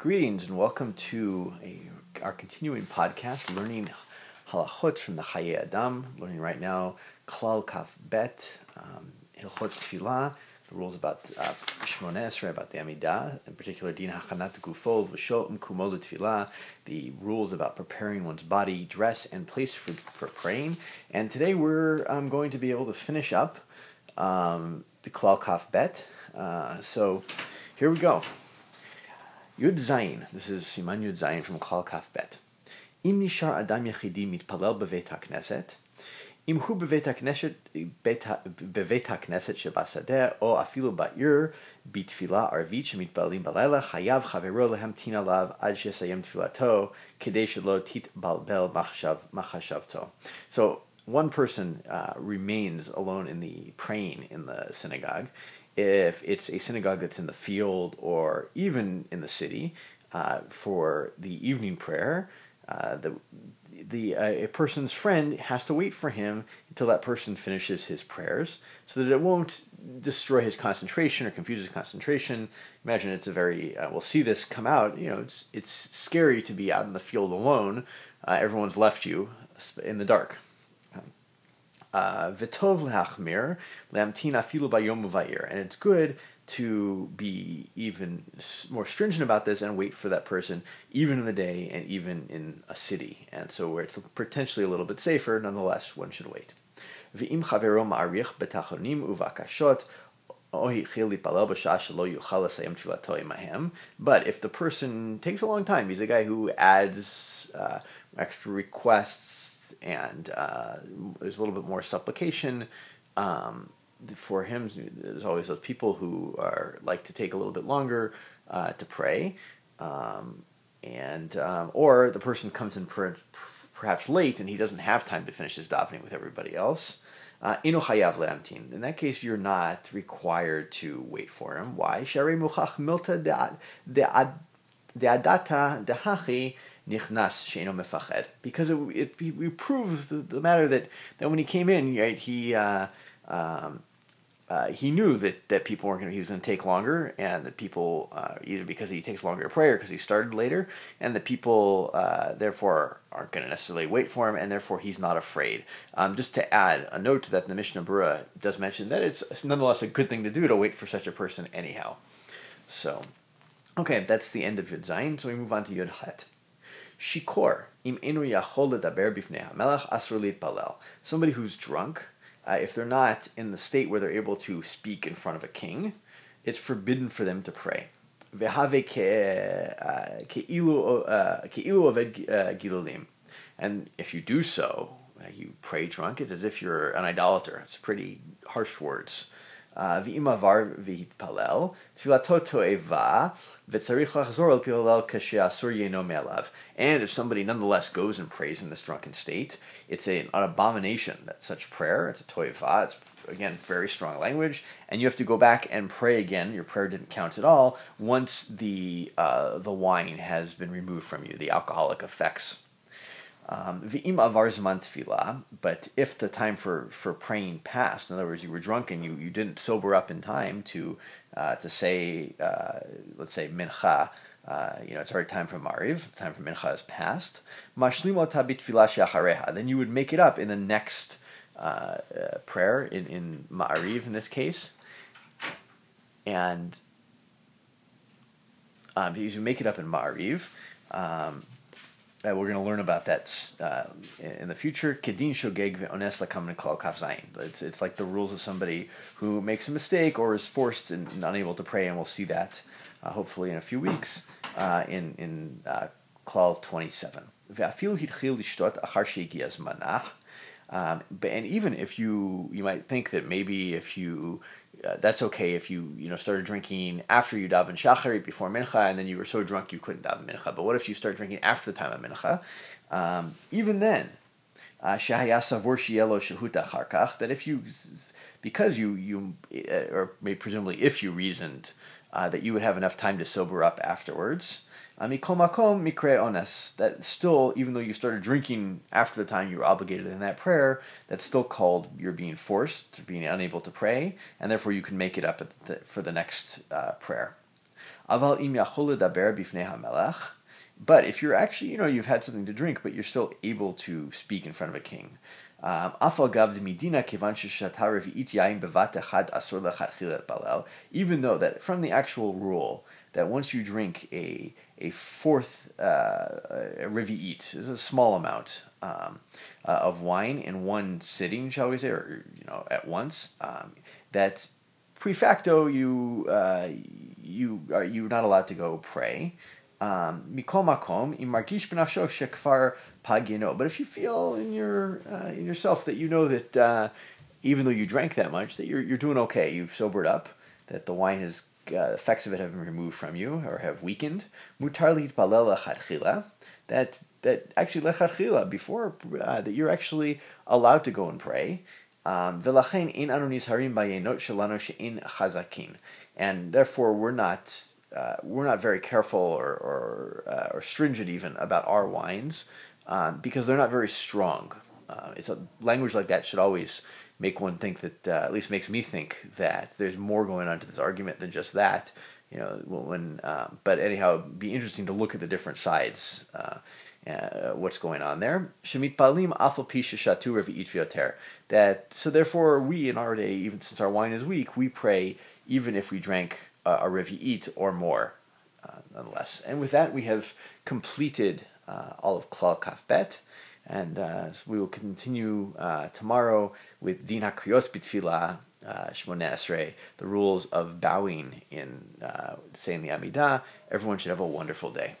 Greetings and welcome to a, our continuing podcast, learning halachot from the Chaye Adam. Learning right now Klal Kaf Bet, um, Hilchot Tfilah, the rules about uh, Shmoneh about the Amidah, in particular Din Hachanat Gufol V'Shol Kumol Tfilah, the rules about preparing one's body, dress, and place for, for praying. And today we're um, going to be able to finish up um, the Klal Kaf Bet. Uh, so here we go. Yud Zayin, this is Siman Yud Zayin from Klal Kaf Bet. Im nishar adam yachidi mitpalel bevet hakneset, im hu bevet hakneset shebasadeh, o afilu ba'ir, bitfila arvit shemitbalim balela, hayav chavero tina lav ad shesayem tfilato, kedei shelo machshav machashavto. So one person uh, remains alone in the praying in the synagogue if it's a synagogue that's in the field or even in the city uh, for the evening prayer, uh, the the uh, a person's friend has to wait for him until that person finishes his prayers, so that it won't destroy his concentration or confuse his concentration. Imagine it's a very uh, we'll see this come out. You know, it's it's scary to be out in the field alone. Uh, everyone's left you in the dark. Uh, bayom uvayir, and it's good to be even more stringent about this and wait for that person even in the day and even in a city. And so where it's potentially a little bit safer, nonetheless, one should wait. But if the person takes a long time, he's a guy who adds uh, extra requests and uh, there's a little bit more supplication. Um, for him, there's always those people who are like to take a little bit longer uh, to pray, um, and um, or the person comes in per, perhaps late and he doesn't have time to finish his davening with everybody else. Uh, in that case, you're not required to wait for him. Why? Shari muchach milta de'adata dehachi nichnas mefached, because it, it, it proves the, the, matter that, that when he came in, right, he uh, um, uh, he knew that, that people weren't going to, he was going to take longer, and that people uh, either because he takes longer to pray or because he started later, and that people uh, therefore aren't going to necessarily wait for him, and therefore he's not afraid. Um, just to add a note to that, the Mishnah Berurah does mention that it's nonetheless a good thing to do to wait for such a person anyhow. So, okay, that's the end of Yud Zayin. So we move on to Yud Het. Shikor, im enu yachol ledaber asur litpalel. Somebody who's drunk, uh, if they're not in the state where they're able to speak in front of a king, it's forbidden for them to pray. Vehave ke'ilu uh, oved uh, gilulim. And if you do so, you pray drunk, it's as if you're an idolater. It's pretty harsh words. And if somebody nonetheless goes and prays in this drunken state, it's a, an abomination that such prayer, it's a to'eva, it's again very strong language and you have to go back and pray again. Your prayer didn't count at all once the uh, the wine has been removed from you the alcoholic effects. V'im zman tefillah, but if the time for, for praying passed, in other words, you were drunk and you, you didn't sober up in time to uh, to say, uh, let's say mincha, uh, you know, it's already time for mariv, time for mincha has passed. Mashlimo tabit tefillah Then you would make it up in the next uh, uh, prayer in in mariv in this case, and um, you make it up in mariv. Um, uh, we're going to learn about that uh, in the future. Kedin shogeg ve'ones kaf It's it's like the rules of somebody who makes a mistake or is forced and unable to pray, and we'll see that uh, hopefully in a few weeks uh, in in uh, twenty seven. Ve'afilu achar. Um, and even if you you might think that maybe if you uh, that's okay if you you know started drinking after you daven shacharit before mincha and then you were so drunk you couldn't daven mincha. But what if you start drinking after the time of mincha? Um, even then, uh. That if you because you you uh, or presumably if you reasoned uh, that you would have enough time to sober up afterwards. Ones. That still, even though you started drinking after the time you were obligated in that prayer, that's still called you're being forced, being unable to pray, and therefore you can make it up the, for the next uh, prayer. But if you're actually, you know, you've had something to drink, but you're still able to speak in front of a king. Um, even though that from the actual rule that once you drink a a fourth uh, revi'it, is a small amount um, uh, of wine in one sitting, shall we say, or you know, at once, um, that pre facto you uh, you are you're not allowed to go pray. Um, mikol makom pagino. But if you feel in your uh, in yourself that you know that uh, even though you drank that much, that you're you're doing okay, you've sobered up, that the wine has uh, effects of it have been removed from you or have weakened. Mutar litpalela That that actually lechatchila before uh, that you're actually allowed to go and pray. Um, Vilachen in Arunis Harimbaye not shalanosh in chazakin. and therefore we're not uh, we're not very careful or or, uh, or stringent even about our wines um, because they're not very strong. Uh, it's a language like that should always make one think that uh, at least makes me think that there's more going on to this argument than just that. You know, when um, but anyhow, it'd be interesting to look at the different sides. Uh, uh, what's going on there? Shemit palim shatu revi That so therefore we in our day, even since our wine is weak, we pray even if we drank uh, a revi'it or more, uh, nonetheless. And with that, we have completed uh, all of Klal Kaf and uh, so we will continue uh, tomorrow with Din HaKriyot B'Tfilah, uh, Esrei, the rules of bowing in uh, saying the Amidah. Everyone should have a wonderful day.